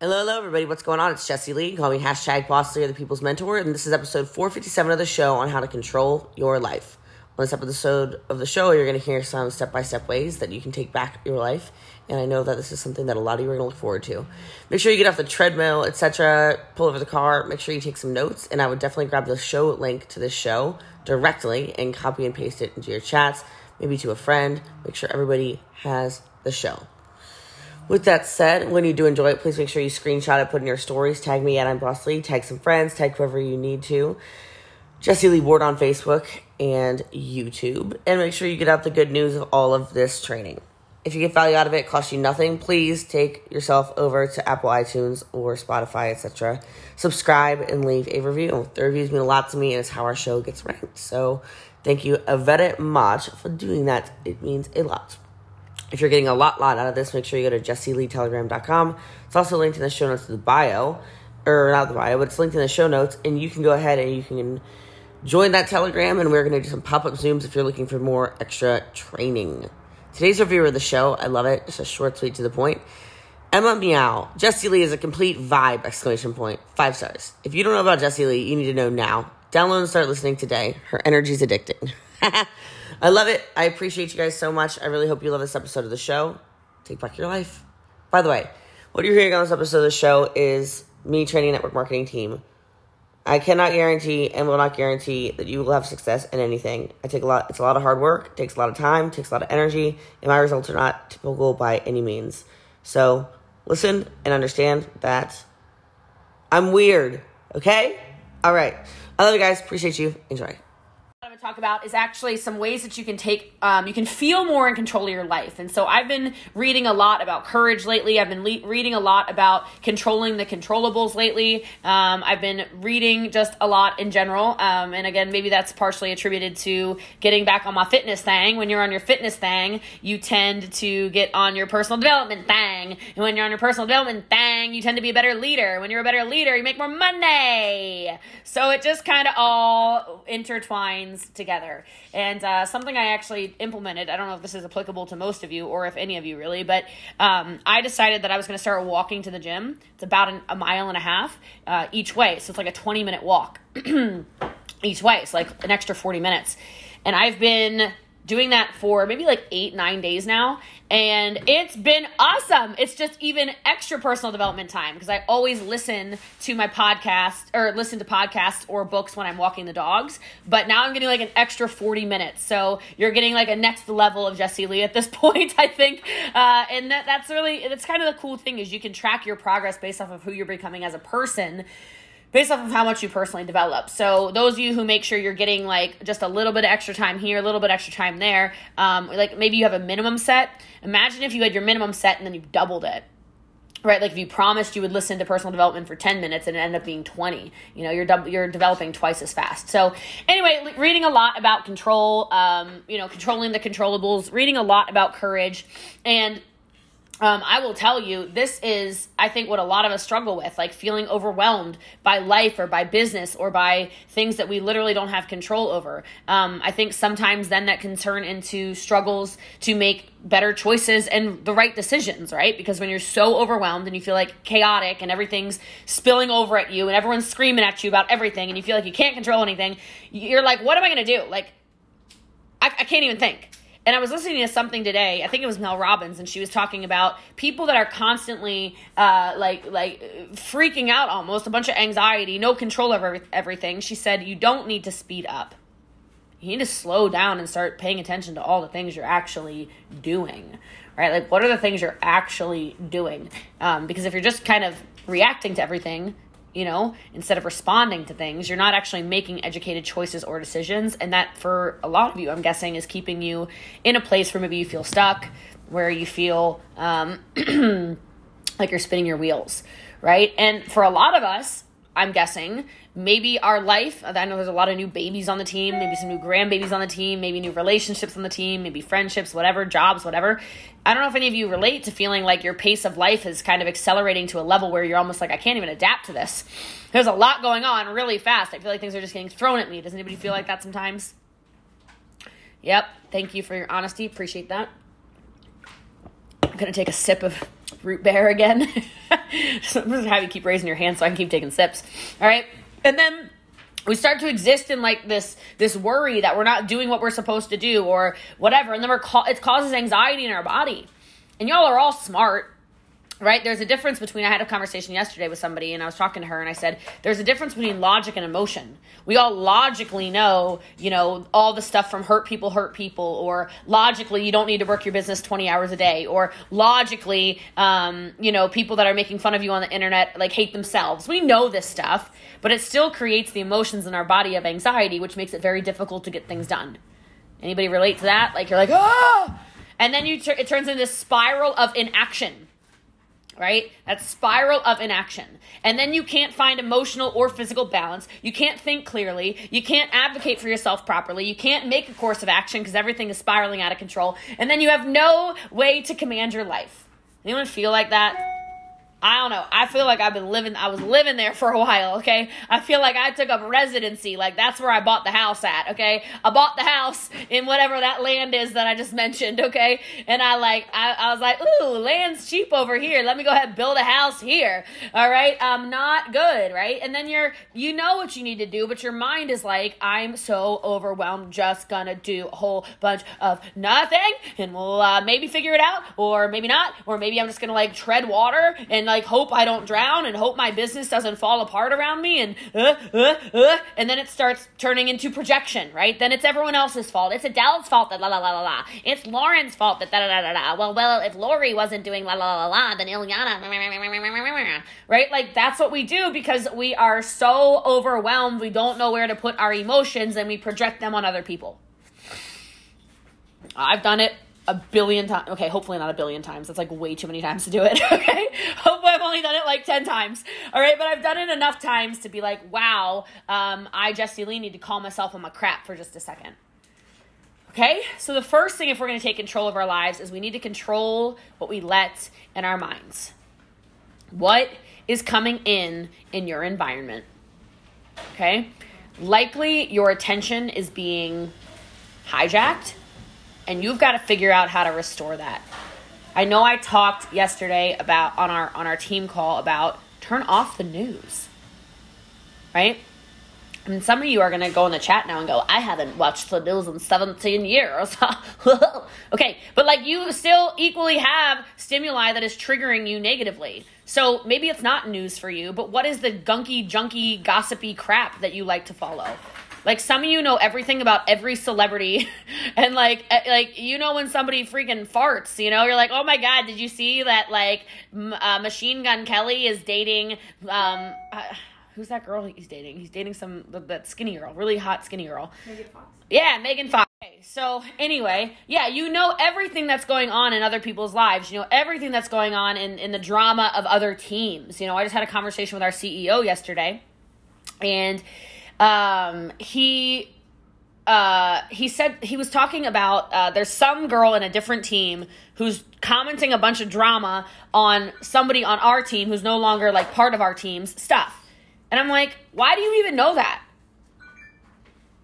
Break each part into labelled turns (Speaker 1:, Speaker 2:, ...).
Speaker 1: Hello, hello, everybody. What's going on? It's Jesse Lee. Call me hashtag Boss Lee, the People's Mentor, and this is episode 457 of the show on how to control your life. On this episode of the show, you're going to hear some step by step ways that you can take back your life, and I know that this is something that a lot of you are going to look forward to. Make sure you get off the treadmill, etc., pull over the car, make sure you take some notes, and I would definitely grab the show link to this show directly and copy and paste it into your chats, maybe to a friend. Make sure everybody has the show. With that said, when you do enjoy it, please make sure you screenshot it, put in your stories, tag me at I'm Boss Lee, tag some friends, tag whoever you need to. Jesse Lee Ward on Facebook and YouTube. And make sure you get out the good news of all of this training. If you get value out of it, it costs you nothing. Please take yourself over to Apple iTunes or Spotify, etc. Subscribe and leave a review. The reviews mean a lot to me and it's how our show gets ranked. So thank you a very much for doing that. It means a lot. If you're getting a lot, lot out of this, make sure you go to jesseleetelegram.com. It's also linked in the show notes to the bio, or not the bio, but it's linked in the show notes, and you can go ahead and you can join that Telegram, and we're going to do some pop up Zooms if you're looking for more extra training. Today's review of the show, I love it. It's a short, sweet, to the point. Emma Meow. Jesse Lee is a complete vibe! Exclamation point. Five stars. If you don't know about Jesse Lee, you need to know now. Download and start listening today. Her energy's addicting. I love it. I appreciate you guys so much. I really hope you love this episode of the show. Take back your life. By the way, what you're hearing on this episode of the show is me training network marketing team. I cannot guarantee and will not guarantee that you will have success in anything. I take a lot. It's a lot of hard work. Takes a lot of time. Takes a lot of energy, and my results are not typical by any means. So listen and understand that I'm weird. Okay. All right. I love you guys. Appreciate you. Enjoy
Speaker 2: to talk about is actually some ways that you can take um, you can feel more in control of your life. And so i've been reading a lot about courage lately. I've been le- reading a lot about controlling the controllables lately. Um, i've been reading just a lot in general. Um, and again maybe that's partially attributed to getting back on my fitness thing. When you're on your fitness thing you tend to get on your personal development thing. And when you're on your personal development thing you tend to be a better leader. When you're a better leader you make more money. So it just kind of all intertwines together. And uh, something I actually implemented, I don't know if this is applicable to most of you or if any of you really, but um, I decided that I was going to start walking to the gym. It's about an, a mile and a half uh, each way. So it's like a 20 minute walk each way. It's like an extra 40 minutes. And I've been doing that for maybe like eight, nine days now. And it's been awesome. It's just even extra personal development time because I always listen to my podcast or listen to podcasts or books when I'm walking the dogs. But now I'm getting like an extra 40 minutes. So you're getting like a next level of Jesse Lee at this point, I think. Uh, and that, that's really, that's kind of the cool thing is you can track your progress based off of who you're becoming as a person based off of how much you personally develop. So those of you who make sure you're getting like just a little bit of extra time here, a little bit extra time there, um, like maybe you have a minimum set. Imagine if you had your minimum set and then you doubled it. Right, like if you promised you would listen to personal development for ten minutes and it ended up being twenty, you know, you're dub- you're developing twice as fast. So, anyway, reading a lot about control, um, you know, controlling the controllables, reading a lot about courage, and um, I will tell you, this is, I think, what a lot of us struggle with, like feeling overwhelmed by life or by business or by things that we literally don't have control over. Um, I think sometimes then that can turn into struggles to make better choices and the right decisions, right? Because when you're so overwhelmed and you feel like chaotic and everything's spilling over at you and everyone's screaming at you about everything and you feel like you can't control anything, you're like, what am I going to do? Like, I, I can't even think. And I was listening to something today. I think it was Mel Robbins, and she was talking about people that are constantly uh, like like freaking out, almost a bunch of anxiety, no control over everything. She said you don't need to speed up. You need to slow down and start paying attention to all the things you're actually doing, right? Like, what are the things you're actually doing? Um, because if you're just kind of reacting to everything, you know, instead of responding to things, you're not actually making educated choices or decisions. And that, for a lot of you, I'm guessing, is keeping you in a place where maybe you feel stuck, where you feel um, like you're spinning your wheels, right? And for a lot of us, I'm guessing, maybe our life, I know there's a lot of new babies on the team, maybe some new grandbabies on the team, maybe new relationships on the team, maybe friendships, whatever, jobs, whatever. I don't know if any of you relate to feeling like your pace of life is kind of accelerating to a level where you're almost like, I can't even adapt to this. There's a lot going on really fast. I feel like things are just getting thrown at me. Does anybody feel like that sometimes? Yep. Thank you for your honesty. Appreciate that. I'm going to take a sip of root bear again. I'm just have you keep raising your hand so I can keep taking sips. All right. And then we start to exist in like this this worry that we're not doing what we're supposed to do or whatever. And then we're ca- it causes anxiety in our body. And y'all are all smart right? There's a difference between i had a conversation yesterday with somebody and i was talking to her and i said there's a difference between logic and emotion. We all logically know you know all the stuff from hurt people hurt people or logically you don't need to work your business 20 hours a day or logically um, you know people that are making fun of you on the internet like hate themselves. We know this stuff but it still creates the emotions in our body of anxiety which makes it very difficult to get things done. Anybody relate to that? Like you're like ah! And then you it turns into this spiral of inaction right? That spiral of inaction. And then you can't find emotional or physical balance. You can't think clearly. You can't advocate for yourself properly. You can't make a course of action because everything is spiraling out of control. And then you have no way to command your life. Anyone feel like that? I don't know. I feel like I've been living, I was living there for a while, okay? I feel like I took up residency. Like, that's where I bought the house at, okay? I bought the house in whatever that land is that I just mentioned, okay? And I like, I, I was like, ooh, land's cheap over here. Let me go ahead and build a house here, all right? I'm not good, right? And then you're, you know what you need to do, but your mind is like, I'm so overwhelmed, just gonna do a whole bunch of nothing, and we'll uh, maybe figure it out, or maybe not, or maybe I'm just gonna like tread water and like hope I don't drown and hope my business doesn't fall apart around me and uh, uh, uh, and then it starts turning into projection, right? Then it's everyone else's fault. It's Adele's fault that la la la la la. It's Lauren's fault that da da da da. Well, well, if Lori wasn't doing la la la la, then Ilyana, right? Like that's what we do because we are so overwhelmed. We don't know where to put our emotions and we project them on other people. I've done it a billion times. Okay, hopefully not a billion times. That's like way too many times to do it. Okay, hopefully I've only done it like ten times. All right, but I've done it enough times to be like, wow, um, I Jesse Lee need to call myself on my crap for just a second. Okay, so the first thing if we're going to take control of our lives is we need to control what we let in our minds. What is coming in in your environment? Okay, likely your attention is being hijacked and you've got to figure out how to restore that. I know I talked yesterday about on our on our team call about turn off the news. Right? Mean, some of you are going to go in the chat now and go, I haven't watched the news in 17 years. okay, but like you still equally have stimuli that is triggering you negatively. So maybe it's not news for you, but what is the gunky, junky, gossipy crap that you like to follow? Like some of you know everything about every celebrity, and like eh, like you know when somebody freaking farts, you know you're like, oh my god, did you see that like uh, Machine Gun Kelly is dating um. Uh, who's that girl he's dating? He's dating some that skinny girl, really hot skinny girl. Megan Fox. Yeah, Megan Fox. Okay, so anyway, yeah, you know everything that's going on in other people's lives. You know everything that's going on in in the drama of other teams. You know, I just had a conversation with our CEO yesterday, and um, he uh, he said he was talking about uh, there's some girl in a different team who's commenting a bunch of drama on somebody on our team who's no longer like part of our team's stuff. And I'm like, why do you even know that?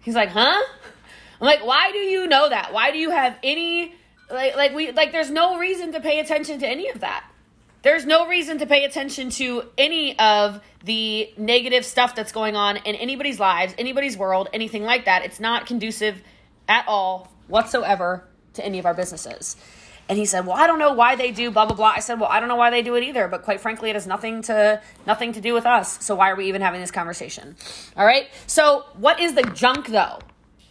Speaker 2: He's like, huh? I'm like, why do you know that? Why do you have any like like we like there's no reason to pay attention to any of that. There's no reason to pay attention to any of the negative stuff that's going on in anybody's lives, anybody's world, anything like that. It's not conducive at all whatsoever to any of our businesses. And he said, "Well, I don't know why they do blah blah blah." I said, "Well, I don't know why they do it either, but quite frankly, it has nothing to nothing to do with us. So why are we even having this conversation?" All right? So, what is the junk though?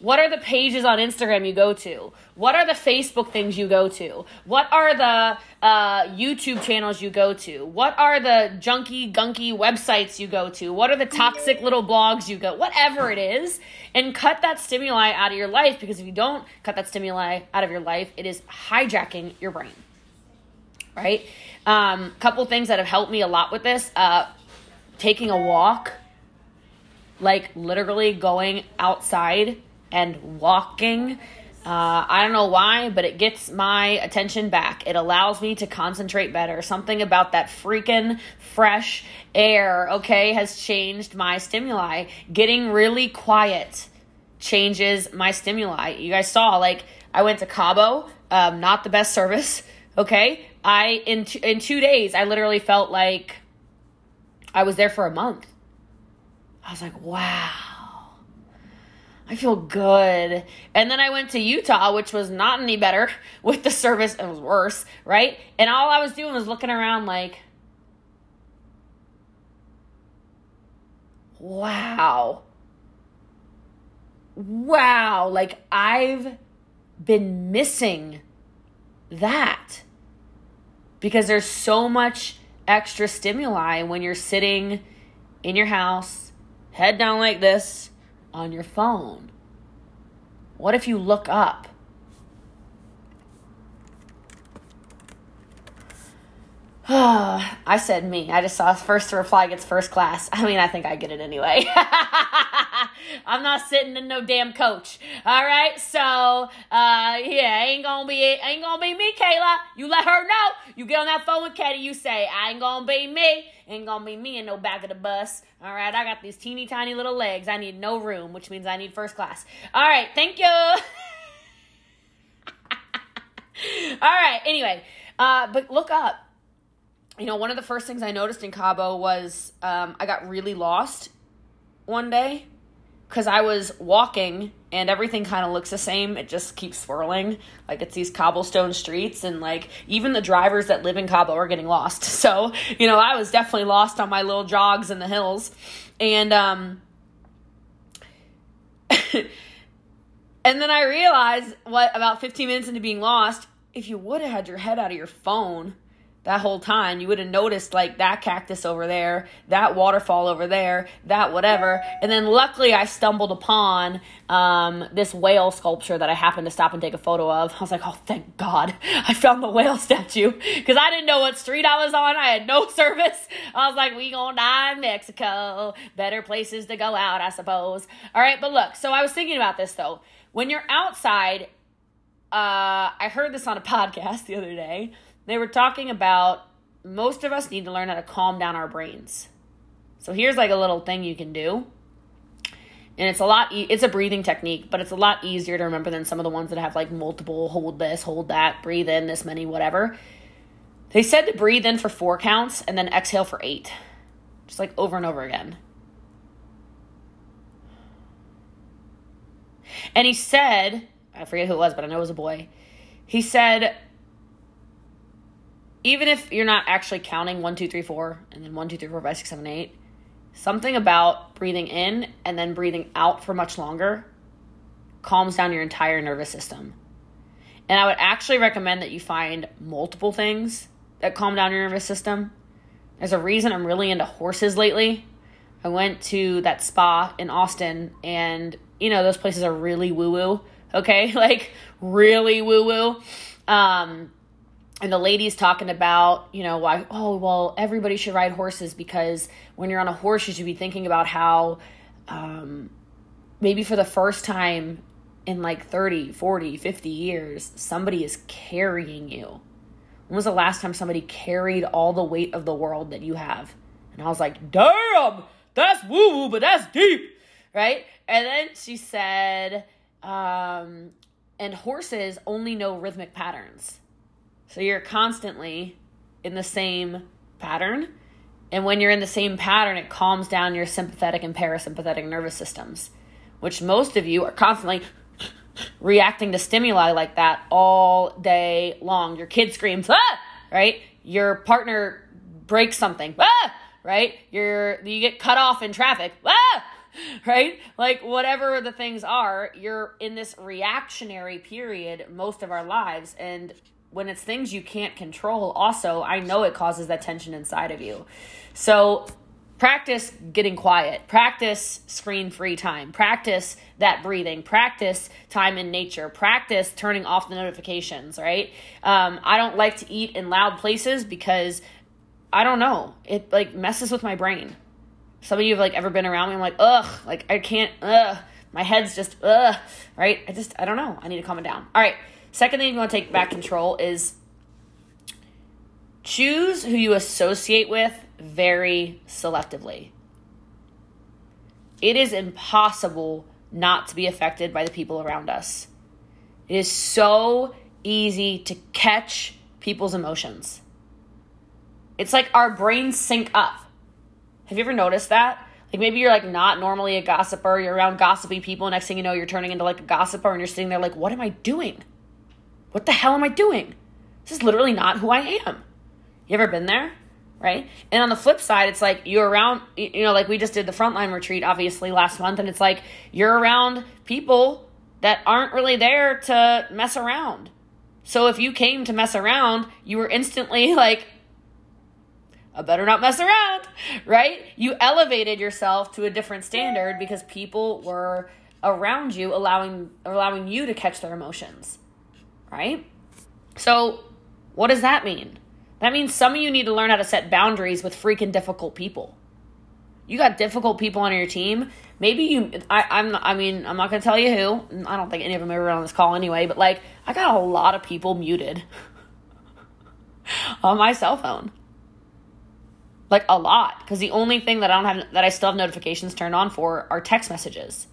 Speaker 2: What are the pages on Instagram you go to? What are the Facebook things you go to? What are the uh, YouTube channels you go to? What are the junky, gunky websites you go to? What are the toxic little blogs you go? Whatever it is, and cut that stimuli out of your life because if you don't cut that stimuli out of your life, it is hijacking your brain. Right? Um, couple things that have helped me a lot with this: uh, taking a walk, like literally going outside and walking. Uh, I don't know why, but it gets my attention back. It allows me to concentrate better. Something about that freaking fresh air, okay, has changed my stimuli. Getting really quiet changes my stimuli. You guys saw, like, I went to Cabo, um, not the best service, okay? I in t- in 2 days I literally felt like I was there for a month. I was like, "Wow." I feel good. And then I went to Utah, which was not any better with the service. It was worse, right? And all I was doing was looking around like, wow. Wow. Like, I've been missing that because there's so much extra stimuli when you're sitting in your house, head down like this on your phone. What if you look up? I said me. I just saw first to reply gets first class. I mean, I think I get it anyway. I'm not sitting in no damn coach. All right, so uh, yeah, ain't gonna be it. ain't gonna be me, Kayla. You let her know. You get on that phone with Katie. You say, I ain't gonna be me. Ain't gonna be me in no back of the bus. All right, I got these teeny tiny little legs. I need no room, which means I need first class. All right, thank you. All right. Anyway, uh, but look up you know, one of the first things I noticed in Cabo was um, I got really lost one day because I was walking and everything kind of looks the same. It just keeps swirling. Like it's these cobblestone streets, and like even the drivers that live in Cabo are getting lost. So, you know, I was definitely lost on my little jogs in the hills. And, um, and then I realized what about 15 minutes into being lost, if you would have had your head out of your phone, that whole time, you would have noticed like that cactus over there, that waterfall over there, that whatever. And then luckily, I stumbled upon um, this whale sculpture that I happened to stop and take a photo of. I was like, oh, thank God, I found the whale statue because I didn't know what street I was on. I had no service. I was like, we gonna die in Mexico. Better places to go out, I suppose. All right, but look, so I was thinking about this though. When you're outside, uh, I heard this on a podcast the other day they were talking about most of us need to learn how to calm down our brains. So here's like a little thing you can do. And it's a lot e- it's a breathing technique, but it's a lot easier to remember than some of the ones that have like multiple hold this, hold that, breathe in this many whatever. They said to breathe in for 4 counts and then exhale for 8. Just like over and over again. And he said, I forget who it was, but I know it was a boy. He said even if you're not actually counting one, two, three, four, and then one, two, three, four, five, six, seven, eight, something about breathing in and then breathing out for much longer calms down your entire nervous system. And I would actually recommend that you find multiple things that calm down your nervous system. There's a reason I'm really into horses lately. I went to that spa in Austin, and you know, those places are really woo woo, okay? Like, really woo woo. Um, and the lady's talking about, you know, why, oh, well, everybody should ride horses because when you're on a horse, you should be thinking about how um, maybe for the first time in like 30, 40, 50 years, somebody is carrying you. When was the last time somebody carried all the weight of the world that you have? And I was like, damn, that's woo woo, but that's deep, right? And then she said, um, and horses only know rhythmic patterns. So you're constantly in the same pattern. And when you're in the same pattern, it calms down your sympathetic and parasympathetic nervous systems, which most of you are constantly reacting to stimuli like that all day long. Your kid screams, ah, right? Your partner breaks something, ah, right? You're, you get cut off in traffic, ah, right? Like whatever the things are, you're in this reactionary period most of our lives. And when it's things you can't control, also, I know it causes that tension inside of you. So practice getting quiet, practice screen free time, practice that breathing, practice time in nature, practice turning off the notifications, right? Um, I don't like to eat in loud places because I don't know, it like messes with my brain. Some of you have like ever been around me, I'm like, ugh, like I can't, ugh, my head's just, ugh, right? I just, I don't know, I need to calm it down. All right. Second thing you want to take back control is choose who you associate with very selectively. It is impossible not to be affected by the people around us. It is so easy to catch people's emotions. It's like our brains sync up. Have you ever noticed that? Like maybe you're like not normally a gossiper, you're around gossipy people, next thing you know, you're turning into like a gossiper and you're sitting there like, what am I doing? What the hell am I doing? This is literally not who I am. You ever been there? Right? And on the flip side, it's like you're around, you know, like we just did the frontline retreat obviously last month, and it's like you're around people that aren't really there to mess around. So if you came to mess around, you were instantly like, I better not mess around, right? You elevated yourself to a different standard because people were around you allowing allowing you to catch their emotions. Right? So, what does that mean? That means some of you need to learn how to set boundaries with freaking difficult people. You got difficult people on your team. Maybe you, I, I'm, I mean, I'm not gonna tell you who. I don't think any of them ever on this call anyway. But like, I got a lot of people muted on my cell phone like a lot because the only thing that I don't have that I still have notifications turned on for are text messages.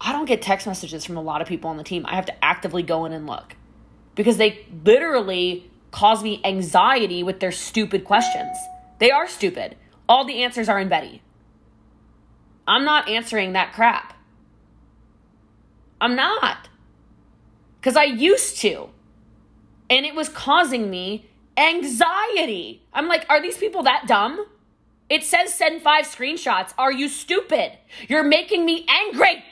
Speaker 2: I don't get text messages from a lot of people on the team. I have to actively go in and look because they literally cause me anxiety with their stupid questions. They are stupid. All the answers are in Betty. I'm not answering that crap. I'm not. Because I used to. And it was causing me anxiety. I'm like, are these people that dumb? It says send five screenshots. Are you stupid? You're making me angry.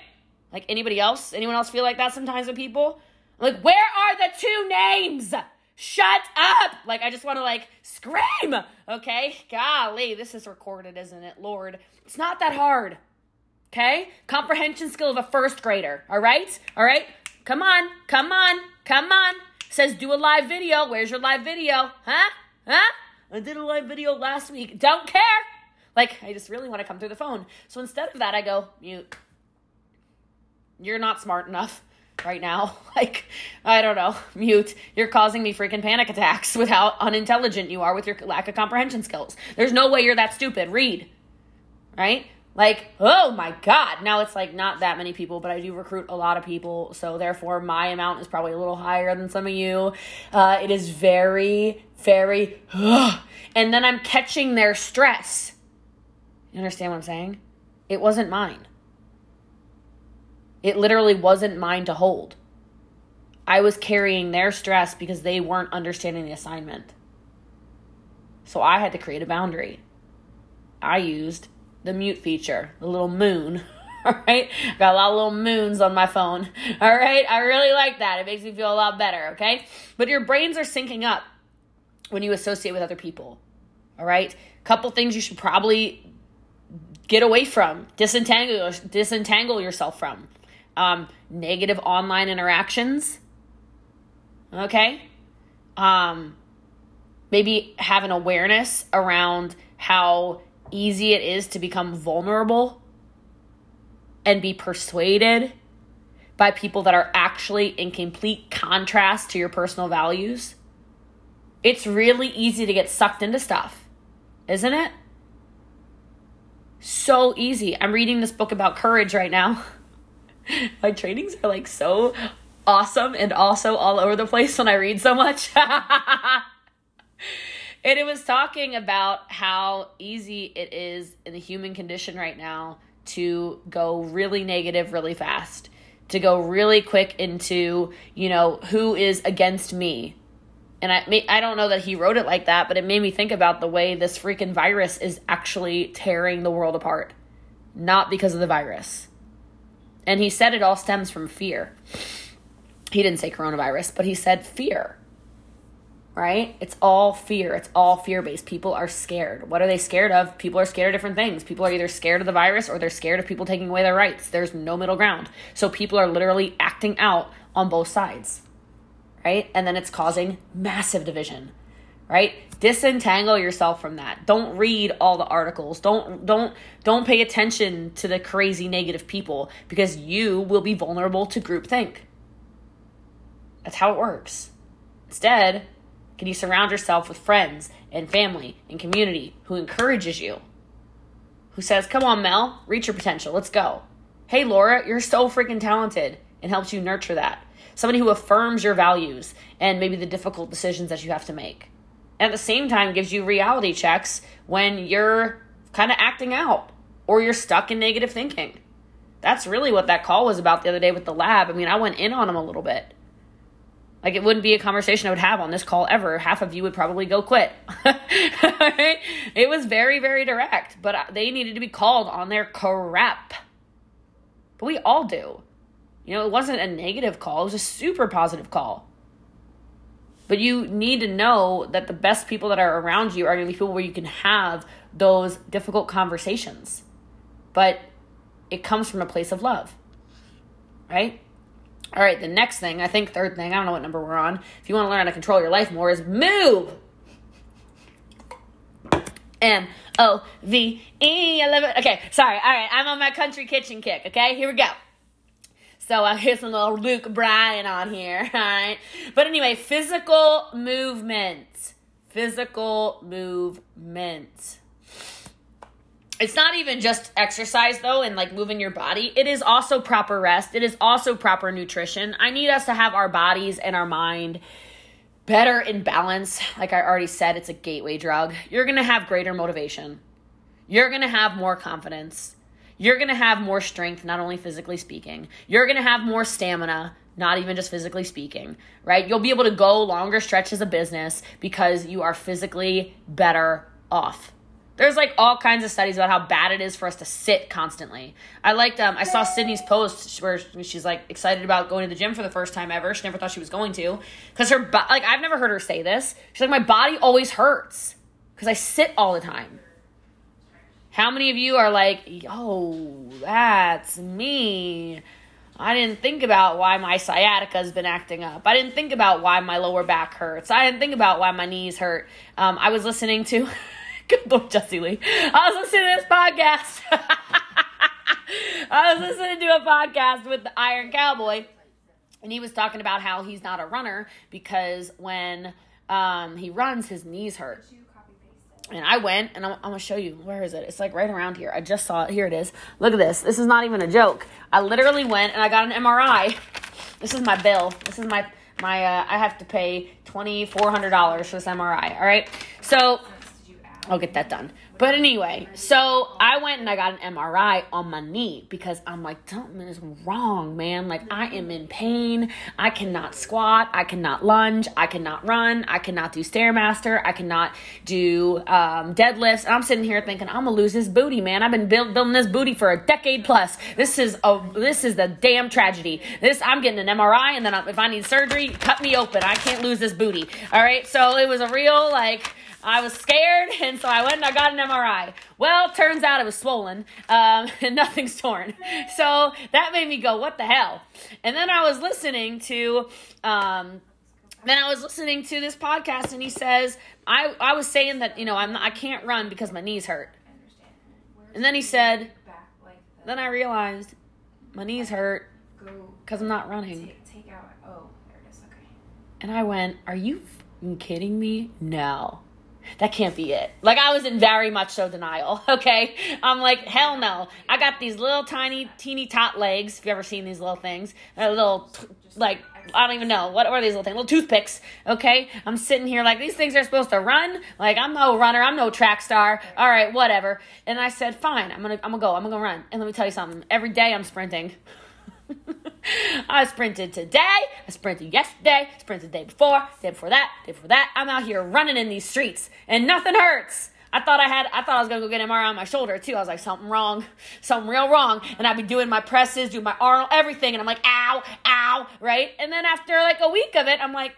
Speaker 2: Like anybody else? Anyone else feel like that sometimes with people? Like, where are the two names? Shut up! Like, I just want to like scream. Okay? Golly, this is recorded, isn't it? Lord. It's not that hard. Okay? Comprehension skill of a first grader. All right? All right? Come on. Come on. Come on. Says do a live video. Where's your live video? Huh? Huh? I did a live video last week. Don't care. Like, I just really want to come through the phone. So instead of that, I go, mute. You're not smart enough right now. Like, I don't know, mute. You're causing me freaking panic attacks with how unintelligent you are with your lack of comprehension skills. There's no way you're that stupid. Read. Right? Like, oh my God. Now it's like not that many people, but I do recruit a lot of people. So therefore, my amount is probably a little higher than some of you. Uh, it is very, very, ugh. and then I'm catching their stress. You understand what I'm saying? It wasn't mine. It literally wasn't mine to hold. I was carrying their stress because they weren't understanding the assignment. So I had to create a boundary. I used the mute feature, the little moon. All right. Got a lot of little moons on my phone. All right. I really like that. It makes me feel a lot better. Okay. But your brains are syncing up when you associate with other people. All right. Couple things you should probably get away from, disentangle, disentangle yourself from. Um, negative online interactions. Okay. Um, maybe have an awareness around how easy it is to become vulnerable and be persuaded by people that are actually in complete contrast to your personal values. It's really easy to get sucked into stuff, isn't it? So easy. I'm reading this book about courage right now. My trainings are like so awesome and also all over the place when I read so much. And it was talking about how easy it is in the human condition right now to go really negative really fast, to go really quick into, you know, who is against me. And I I don't know that he wrote it like that, but it made me think about the way this freaking virus is actually tearing the world apart. Not because of the virus. And he said it all stems from fear. He didn't say coronavirus, but he said fear right? It's all fear. It's all fear based. People are scared. What are they scared of? People are scared of different things. People are either scared of the virus or they're scared of people taking away their rights. There's no middle ground. So people are literally acting out on both sides, right? And then it's causing massive division. Right? Disentangle yourself from that. Don't read all the articles. Don't don't don't pay attention to the crazy negative people because you will be vulnerable to groupthink. That's how it works. Instead, can you surround yourself with friends and family and community who encourages you? Who says, Come on, Mel, reach your potential, let's go. Hey, Laura, you're so freaking talented, and helps you nurture that. somebody who affirms your values and maybe the difficult decisions that you have to make. At the same time, gives you reality checks when you're kind of acting out or you're stuck in negative thinking. That's really what that call was about the other day with the lab. I mean, I went in on them a little bit. Like it wouldn't be a conversation I would have on this call ever. Half of you would probably go quit. It was very, very direct, but they needed to be called on their crap. But we all do. You know, it wasn't a negative call, it was a super positive call. But you need to know that the best people that are around you are going to be people where you can have those difficult conversations. But it comes from a place of love, right? All right, the next thing, I think third thing, I don't know what number we're on. If you want to learn how to control your life more, is move. M O V E. I love it. Okay, sorry. All right, I'm on my country kitchen kick. Okay, here we go. So I hear some little Luke Bryan on here. Right, but anyway, physical movement. Physical movement. It's not even just exercise though and like moving your body. It is also proper rest. It is also proper nutrition. I need us to have our bodies and our mind better in balance. Like i already said it's a gateway drug. You're gonna have greater motivation. You're gonna have more confidence you're gonna have more strength not only physically speaking you're gonna have more stamina not even just physically speaking, right? You'll be able to go longer stretches of business because you are physically better off. There's like all kinds of studies about how bad it is for us to sit constantly. I liked um I saw Sydney's post where she's like excited about going to the gym for the first time ever. She never thought she was going to cuz her like I've never heard her say this. She's like my body always hurts cuz I sit all the time. How many of you are like, "Yo, that's me." I didn't think about why my sciatica's been acting up. I didn't think about why my lower back hurts. I didn't think about why my knees hurt. Um, I was listening to Good Lord, Jesse Lee. I was listening to this podcast. I was listening to a podcast with the Iron Cowboy, and he was talking about how he's not a runner because when um, he runs, his knees hurt. And I went, and I'm, I'm, gonna show you. Where is it? It's like right around here. I just saw it. Here it is. Look at this. This is not even a joke. I literally went and I got an MRI. This is my bill. This is my my. Uh, I have to pay twenty four hundred dollars for this MRI. All right. So I'll get that done. But anyway, so I went and I got an MRI on my knee because I'm like, something is wrong, man. Like, I am in pain. I cannot squat. I cannot lunge. I cannot run. I cannot do Stairmaster. I cannot do um, deadlifts. And I'm sitting here thinking, I'm gonna lose this booty, man. I've been build, building this booty for a decade plus. This is a this is the damn tragedy. This I'm getting an MRI, and then if I need surgery, cut me open. I can't lose this booty. All right, so it was a real like I was scared, and so I went and I got an MRI. Well, turns out it was swollen, um, and nothing's torn. So that made me go, "What the hell?" And then I was listening to. Um, then I was listening to this podcast, and he says, "I I was saying that you know I'm I can't run because my knees hurt." And then he said, "Then I realized my knees hurt because I'm not running." And I went, "Are you kidding me? No." That can't be it. Like I was in very much so denial. Okay, I'm like hell no. I got these little tiny teeny tot legs. If you ever seen these little things, a little like I don't even know what are these little things, little toothpicks. Okay, I'm sitting here like these things are supposed to run. Like I'm no runner. I'm no track star. All right, whatever. And I said fine. I'm gonna I'm gonna go. I'm gonna go run. And let me tell you something. Every day I'm sprinting. I sprinted today, I sprinted yesterday, sprinted the day before, day before that, day before that. I'm out here running in these streets and nothing hurts. I thought I had, I thought I was gonna go get an MRI on my shoulder too. I was like, something wrong, something real wrong. And I'd be doing my presses, doing my Arnold, everything. And I'm like, ow, ow, right? And then after like a week of it, I'm like,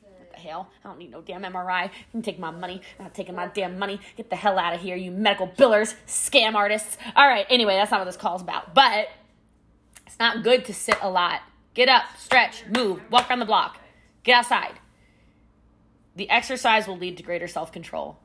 Speaker 2: what the hell? I don't need no damn MRI. You can take my money. I'm not taking my damn money. Get the hell out of here, you medical billers, scam artists. All right, anyway, that's not what this call's about. But it's not good to sit a lot. Get up, stretch, move, walk around the block, get outside. The exercise will lead to greater self control,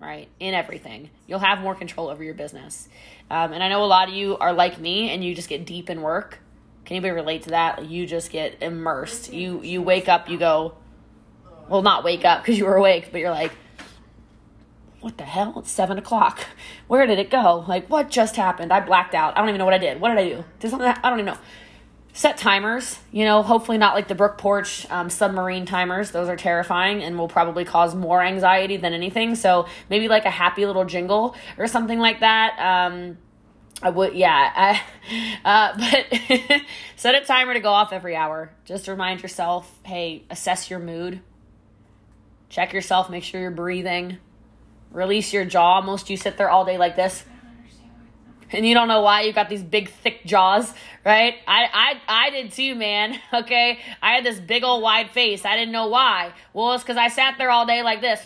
Speaker 2: right? In everything. You'll have more control over your business. Um, and I know a lot of you are like me and you just get deep in work. Can anybody relate to that? You just get immersed. You you wake up, you go, well, not wake up because you were awake, but you're like, what the hell? It's seven o'clock. Where did it go? Like, what just happened? I blacked out. I don't even know what I did. What did I do? Did something? I don't even know. set timers. You know, hopefully not like the Brook Porch um, submarine timers. Those are terrifying and will probably cause more anxiety than anything. So maybe like a happy little jingle or something like that. Um, I would, yeah. I, uh, but set a timer to go off every hour. Just remind yourself, hey, assess your mood. Check yourself, make sure you're breathing. Release your jaw. Most you sit there all day like this and you don't know why you got these big thick jaws, right? I I I did too, man. Okay, I had this big old wide face. I didn't know why. Well, it's because I sat there all day like this,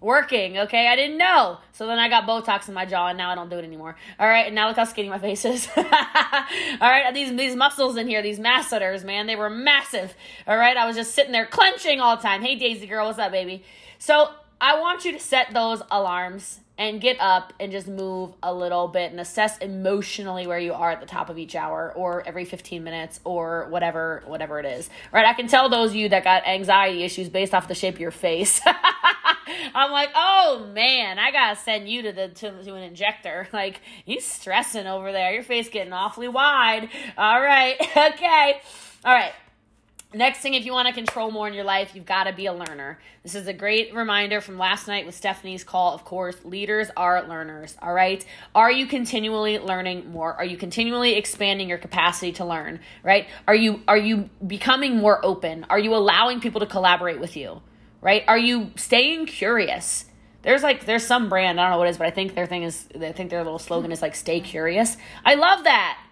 Speaker 2: working. Okay, I didn't know. So then I got Botox in my jaw, and now I don't do it anymore. All right, and now look how skinny my face is. all right, these these muscles in here, these masseters, man, they were massive. All right, I was just sitting there clenching all the time. Hey, Daisy girl, what's up, baby? So I want you to set those alarms and get up and just move a little bit and assess emotionally where you are at the top of each hour or every 15 minutes or whatever whatever it is. Right? I can tell those of you that got anxiety issues based off the shape of your face. I'm like oh man i gotta send you to the to, to an injector. Like you stressing over there. Your face getting awfully wide. All right. Okay. All right Next thing, if you want to control more in your life, you've got to be a learner. This is a great reminder from last night with Stephanie's call. Of course, leaders are learners, all right? Are you continually learning more? Are you continually expanding your capacity to learn, right? Are you are you becoming more open? Are you allowing people to collaborate with you, right? Are you staying curious? There's like there's some brand, I don't know what it is, but I think their thing is I think their little slogan is like stay curious. I love that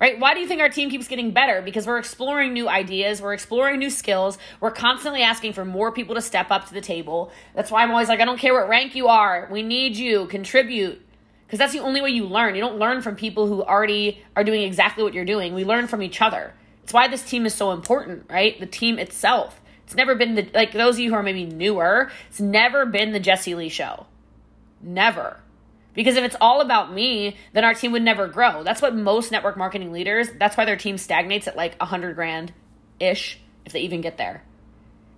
Speaker 2: right? Why do you think our team keeps getting better? Because we're exploring new ideas, we're exploring new skills, we're constantly asking for more people to step up to the table. That's why I'm always like, I don't care what rank you are, we need you, contribute. Because that's the only way you learn. You don't learn from people who already are doing exactly what you're doing. We learn from each other. It's why this team is so important, right? The team itself. It's never been the, like those of you who are maybe newer, it's never been the Jesse Lee show. Never. Because if it's all about me, then our team would never grow. That's what most network marketing leaders, that's why their team stagnates at like a 100 grand ish, if they even get there.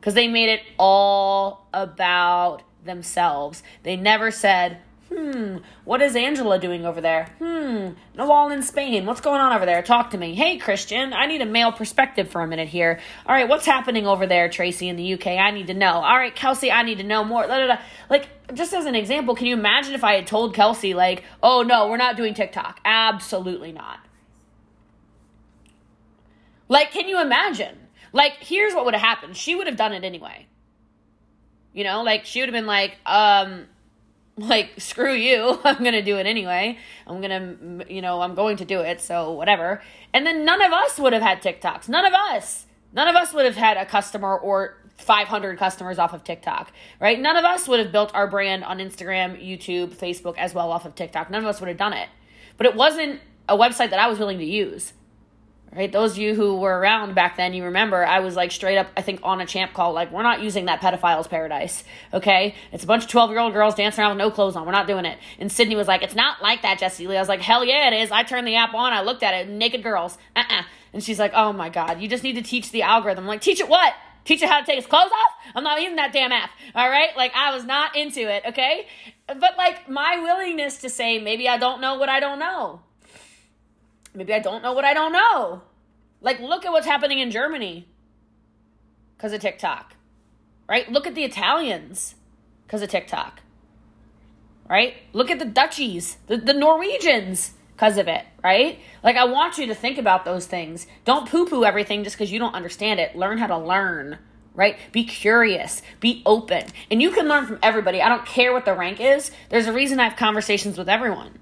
Speaker 2: Because they made it all about themselves. They never said, Hmm, what is Angela doing over there? Hmm, Nawal in Spain. What's going on over there? Talk to me. Hey, Christian, I need a male perspective for a minute here. All right, what's happening over there, Tracy, in the UK? I need to know. All right, Kelsey, I need to know more. Like, just as an example, can you imagine if I had told Kelsey, like, oh, no, we're not doing TikTok? Absolutely not. Like, can you imagine? Like, here's what would have happened. She would have done it anyway. You know, like, she would have been like, um, like screw you. I'm gonna do it anyway. I'm gonna you know i'm going to do it so whatever. And then none of us would have had tiktoks. None of us. None of us would have had a customer or 500 customers off of tiktok right? None of us would have built our brand on instagram youtube facebook as well off of tiktok. None of us would have done it. But it wasn't a website that i was willing to use right? Those of you who were around back then, you remember I was like straight up, I think, on a champ call, like, we're not using that pedophile's paradise, okay? It's a bunch of 12 year old girls dancing around with no clothes on. We're not doing it. And Sydney was like, it's not like that, Jesse Lee. I was like, hell yeah, it is. I turned the app on, I looked at it, naked girls. Uh uh-uh. uh And she's like, oh my God, you just need to teach the algorithm. I'm like, teach it what? Teach it how to take his clothes off? I'm not using that damn app. All right? Like, I was not into it, okay? But like, my willingness to say, maybe I don't know what I don't know Maybe I don't know what I don't know. Like, look at what's happening in Germany because of TikTok, right? Look at the Italians because of TikTok, right? Look at the Dutchies, the, the Norwegians because of it, right? Like, I want you to think about those things. Don't poo poo everything just because you don't understand it. Learn how to learn right? Be curious, be open. And you can learn from everybody. I don't care what the rank is. There's a reason I have conversations with everyone.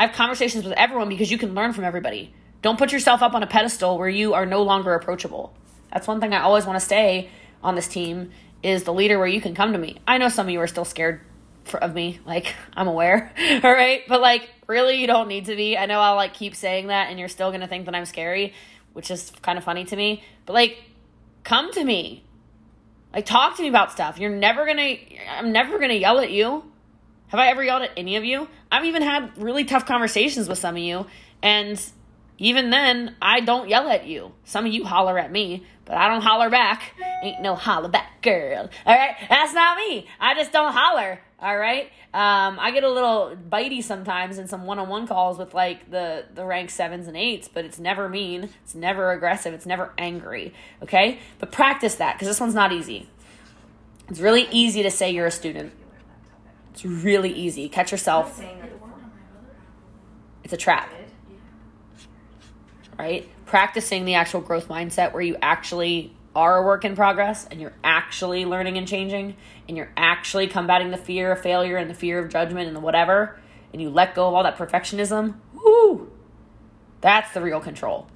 Speaker 2: I have conversations with everyone because you can learn from everybody. Don't put yourself up on a pedestal where you are no longer approachable. That's one thing I always want to stay on this team is the leader where you can come to me. I know some of you are still scared for, of me, like I'm aware. All right? But like really you don't need to be. I know I'll like keep saying that and you're still going to think that I'm scary, which is kind of funny to me. But like come to me. Like talk to me about stuff. You're never going to I'm never going to yell at you. Have I ever yelled at any of you? I've even had really tough conversations with some of you, and even then, I don't yell at you. Some of you holler at me, but I don't holler back. Ain't no holler back girl. All right, that's not me. I just don't holler. All right. Um, I get a little bitey sometimes in some one-on-one calls with like the the rank sevens and eights, but it's never mean. It's never aggressive. It's never angry. Okay. But practice that because this one's not easy. It's really easy to say you're a student. It's really easy. Catch yourself. It's a trap right? Practicing the actual growth mindset where you actually are a work in progress and you're actually learning and changing and you're actually combating the fear of failure and the fear of judgment and the whatever and you let go of all that perfectionism, whoo, that's the real control.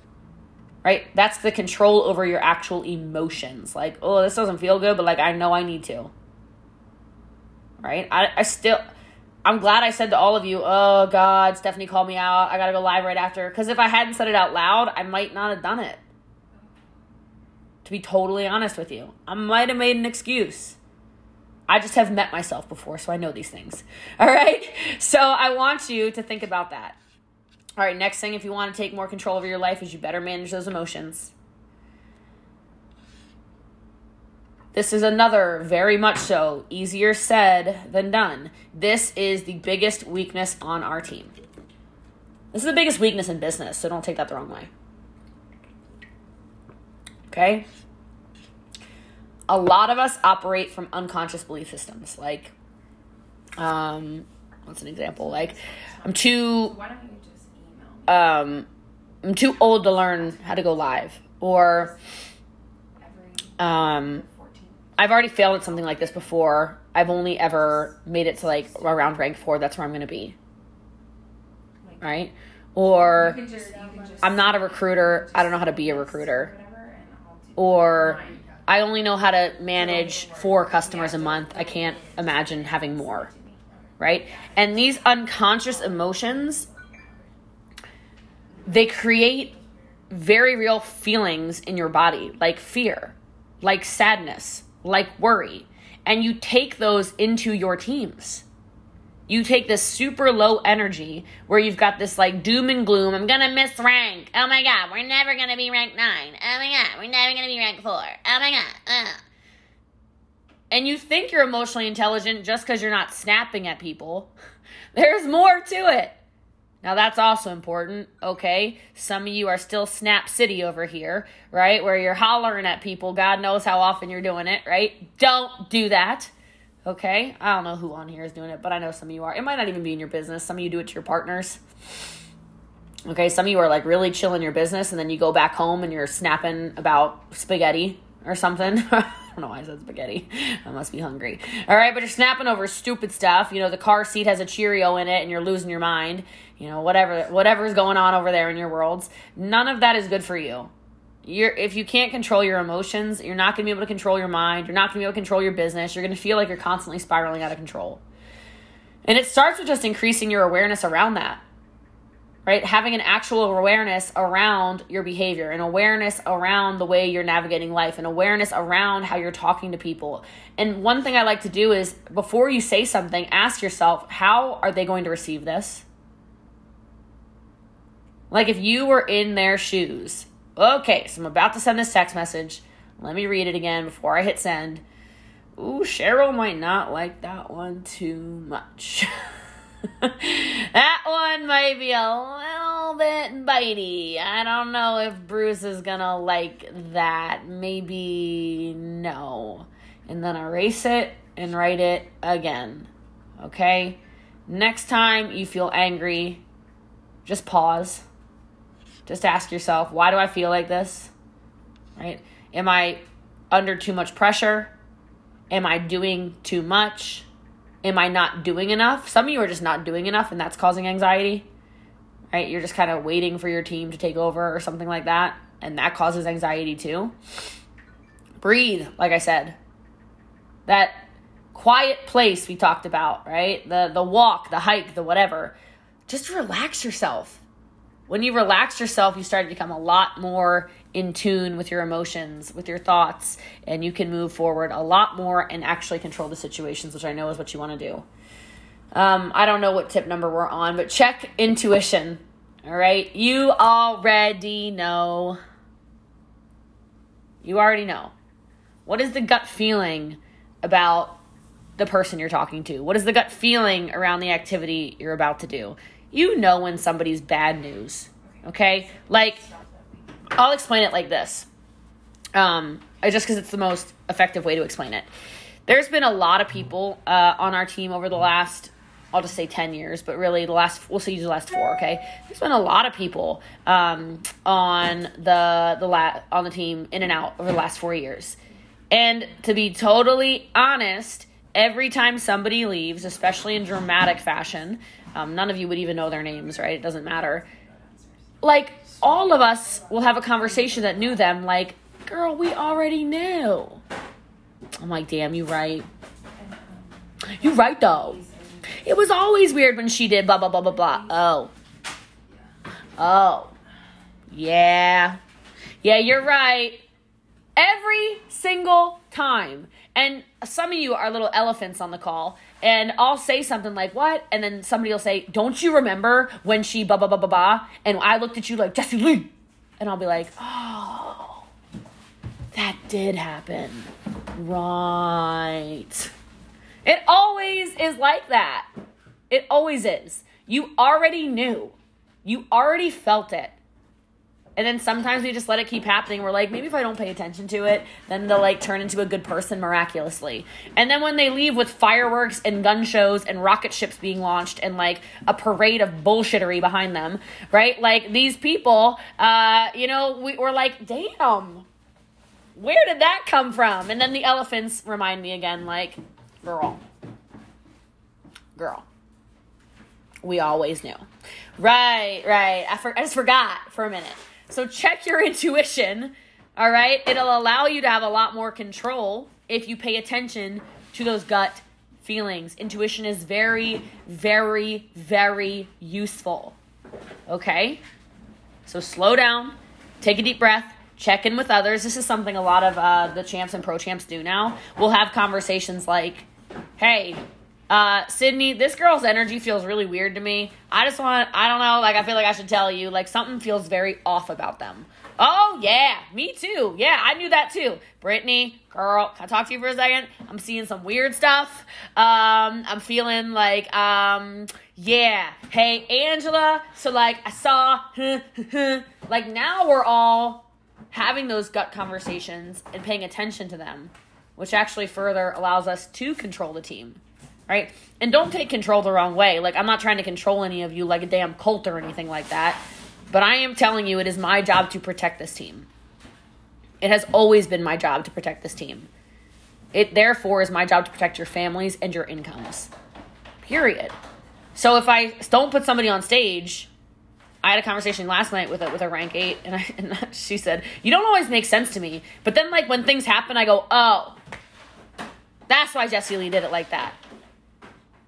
Speaker 2: Right? That's the control over your actual emotions. Like, oh, this doesn't feel good, but like I know I need to. Right? I, I still I'm glad I said to all of you, oh God, Stephanie called me out. I got to go live right after. Because if I hadn't said it out loud, I might not have done it. To be totally honest with you, I might have made an excuse. I just have met myself before, so I know these things. All right? So I want you to think about that. All right, next thing, if you want to take more control over your life, is you better manage those emotions. This is another, very much so, easier said than done. This is the biggest weakness on our team. This is the biggest weakness in business, so don't take that the wrong way. Okay? A lot of us operate from unconscious belief systems. Like, um, what's an example? Like, I'm too. Um, I'm too old to learn how to go live, or um, I've already failed at something like this before. I've only ever made it to like around rank four. That's where I'm going to be. Right? Or just, I'm not a recruiter. I don't know how to be a recruiter. Or I only know how to manage four customers a month. I can't imagine having more. Right? And these unconscious emotions, they create very real feelings in your body, like fear, like sadness, like worry, and you take those into your teams. You take this super low energy where you've got this like doom and gloom. I'm gonna miss rank. Oh my god, we're never gonna be rank nine. Oh my god, we're never gonna be rank four. Oh my god. Uh. And you think you're emotionally intelligent just because you're not snapping at people. There's more to it. Now that's also important, okay? Some of you are still Snap City over here, right? Where you're hollering at people. God knows how often you're doing it, right? Don't do that. Okay? I don't know who on here is doing it, but I know some of you are. It might not even be in your business. Some of you do it to your partners. Okay, some of you are like really chilling your business and then you go back home and you're snapping about spaghetti or something. Don't know why I said spaghetti. I must be hungry. All right, but you're snapping over stupid stuff. You know, the car seat has a Cheerio in it and you're losing your mind. You know, whatever whatever's going on over there in your worlds. None of that is good for you. You're if you can't control your emotions, you're not going to be able to control your mind. You're not going to be able to control your business. You're going to feel like you're constantly spiraling out of control. And it starts with just increasing your awareness around that right? Having an actual awareness around your behavior, an awareness around the way you're navigating life, an awareness around how you're talking to people. And one thing I like to do is before you say something, ask yourself, how are they going to receive this? Like if you were in their shoes. Okay, so I'm about to send this text message. Let me read it again before I hit send. Ooh, Cheryl might not like that one too much. that one might be a little bit bitey. I don't know if Bruce is gonna like that. Maybe no. And then erase it and write it again. Okay? Next time you feel angry, just pause. Just ask yourself, why do I feel like this? Right? Am I under too much pressure? Am I doing too much? Am I not doing enough? Some of you are just not doing enough and that's causing anxiety. Right? You're just kind of waiting for your team to take over or something like that, and that causes anxiety too. Breathe, like I said. That quiet place we talked about, right? The the walk, the hike, the whatever. Just relax yourself. When you relax yourself, you start to become a lot more in tune with your emotions, with your thoughts, and you can move forward a lot more and actually control the situations, which I know is what you want to do. Um, I don't know what tip number we're on, but check intuition. All right? You already know. You already know. What is the gut feeling about the person you're talking to? What is the gut feeling around the activity you're about to do? You know when somebody's bad news. Okay? Like, I'll explain it like this. Um, just because it's the most effective way to explain it. There's been a lot of people uh, on our team over the last I'll just say 10 years, but really the last, we'll say the last four, okay? There's been a lot of people um, on the, the la- on the team in and out over the last four years. And to be totally honest, every time somebody leaves, especially in dramatic fashion, um, none of you would even know their names, right? It doesn't matter. Like, all of us will have a conversation that knew them, like, girl, we already knew. I'm like, damn, you right. You right, though. It was always weird when she did blah, blah, blah, blah, blah. Oh. Oh. Yeah. Yeah, you're right. Every single time. And some of you are little elephants on the call, and I'll say something like, What? And then somebody will say, Don't you remember when she blah, blah, blah, blah, blah? And I looked at you like, Jesse Lee. And I'll be like, Oh, that did happen. Right. It always is like that. It always is. You already knew. You already felt it. And then sometimes we just let it keep happening. We're like, maybe if I don't pay attention to it, then they'll like turn into a good person miraculously. And then when they leave with fireworks and gun shows and rocket ships being launched and like a parade of bullshittery behind them, right? Like these people, uh, you know, we, we're like, damn, where did that come from? And then the elephants remind me again, like, girl, girl. We always knew. Right, right. I, for, I just forgot for a minute. So check your intuition. All right. It'll allow you to have a lot more control if you pay attention to those gut feelings. Intuition is very, very, very useful. Okay. So slow down, take a deep breath, check in with others. This is something a lot of uh, the champs and pro champs do now. We'll have conversations like, hey, uh, Sydney, this girl's energy feels really weird to me. I just want, I don't know, like, I feel like I should tell you, like, something feels very off about them. Oh, yeah, me too. Yeah, I knew that too. Brittany, girl, can I talk to you for a second? I'm seeing some weird stuff. Um, I'm feeling like, um, yeah. Hey, Angela, so, like, I saw, like, now we're all having those gut conversations and paying attention to them, which actually further allows us to control the team right? And don't take control the wrong way. Like, I'm not trying to control any of you like a damn cult or anything like that. But I am telling you, it is my job to protect this team. It has always been my job to protect this team. It therefore is my job to protect your families and your incomes. Period. So if I don't put somebody on stage, I had a conversation last night with a with a rank eight, and, I, and she said, "You don't always make sense to me." But then, like when things happen, I go, "Oh, that's why Jesse Lee did it like that."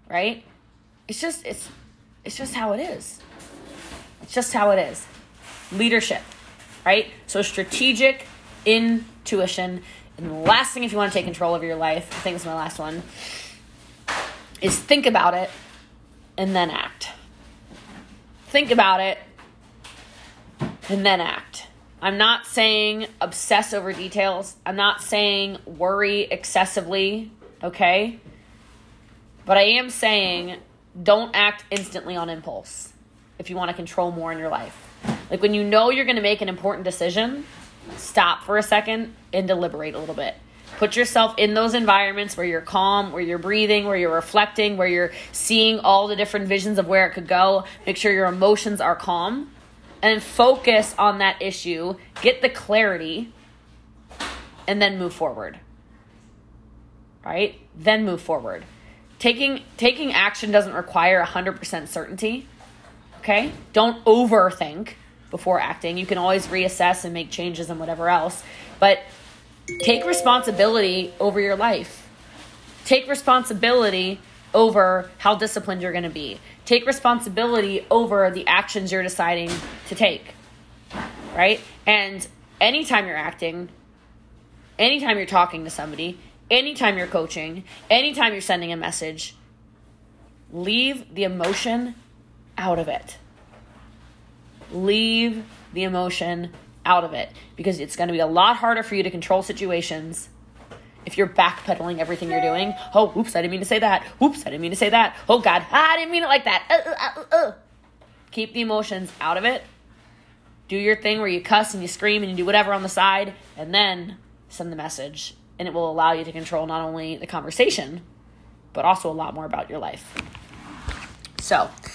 Speaker 2: Right? It's just it's it's just how it is. It's just how it is. Leadership, right? So strategic intuition. And the last thing if you want to take control of your life, I think this is my last one, is think about it and then act. Think about it and then act. I'm not saying obsess over details. I'm not saying worry excessively, okay? But I am saying don't act instantly on impulse if you want to control more in your life. Like when you know you're going to make an important decision, stop for a second and deliberate a little bit. Put yourself in those environments where you're calm, where you're breathing, where you're reflecting, where you're seeing all the different visions of where it could go. Make sure your emotions are calm and focus on that issue, get the clarity, and then move forward. Right? Then move forward taking taking action doesn't require 100% certainty okay? Don't overthink before acting. You can always reassess and make changes and whatever else but take responsibility over your life. Take responsibility over how disciplined you're going to be. Take responsibility over the actions you're deciding to take right? And anytime you're acting anytime you're talking to somebody anytime you're coaching, anytime you're sending a message, leave the emotion out of it. leave the emotion out of it because it's going to be a lot harder for you to control situations if you're backpedaling everything you're doing. Oh, oops, I didn't mean to say that. Oops, I didn't mean to say that. Oh, God, I didn't mean it like that. Uh, uh, uh, uh. Keep the emotions out of it. Do your thing where you cuss and you scream and you do whatever on the side, and then send the message. And it will allow you to control not only the conversation, but also a lot more about your life. So,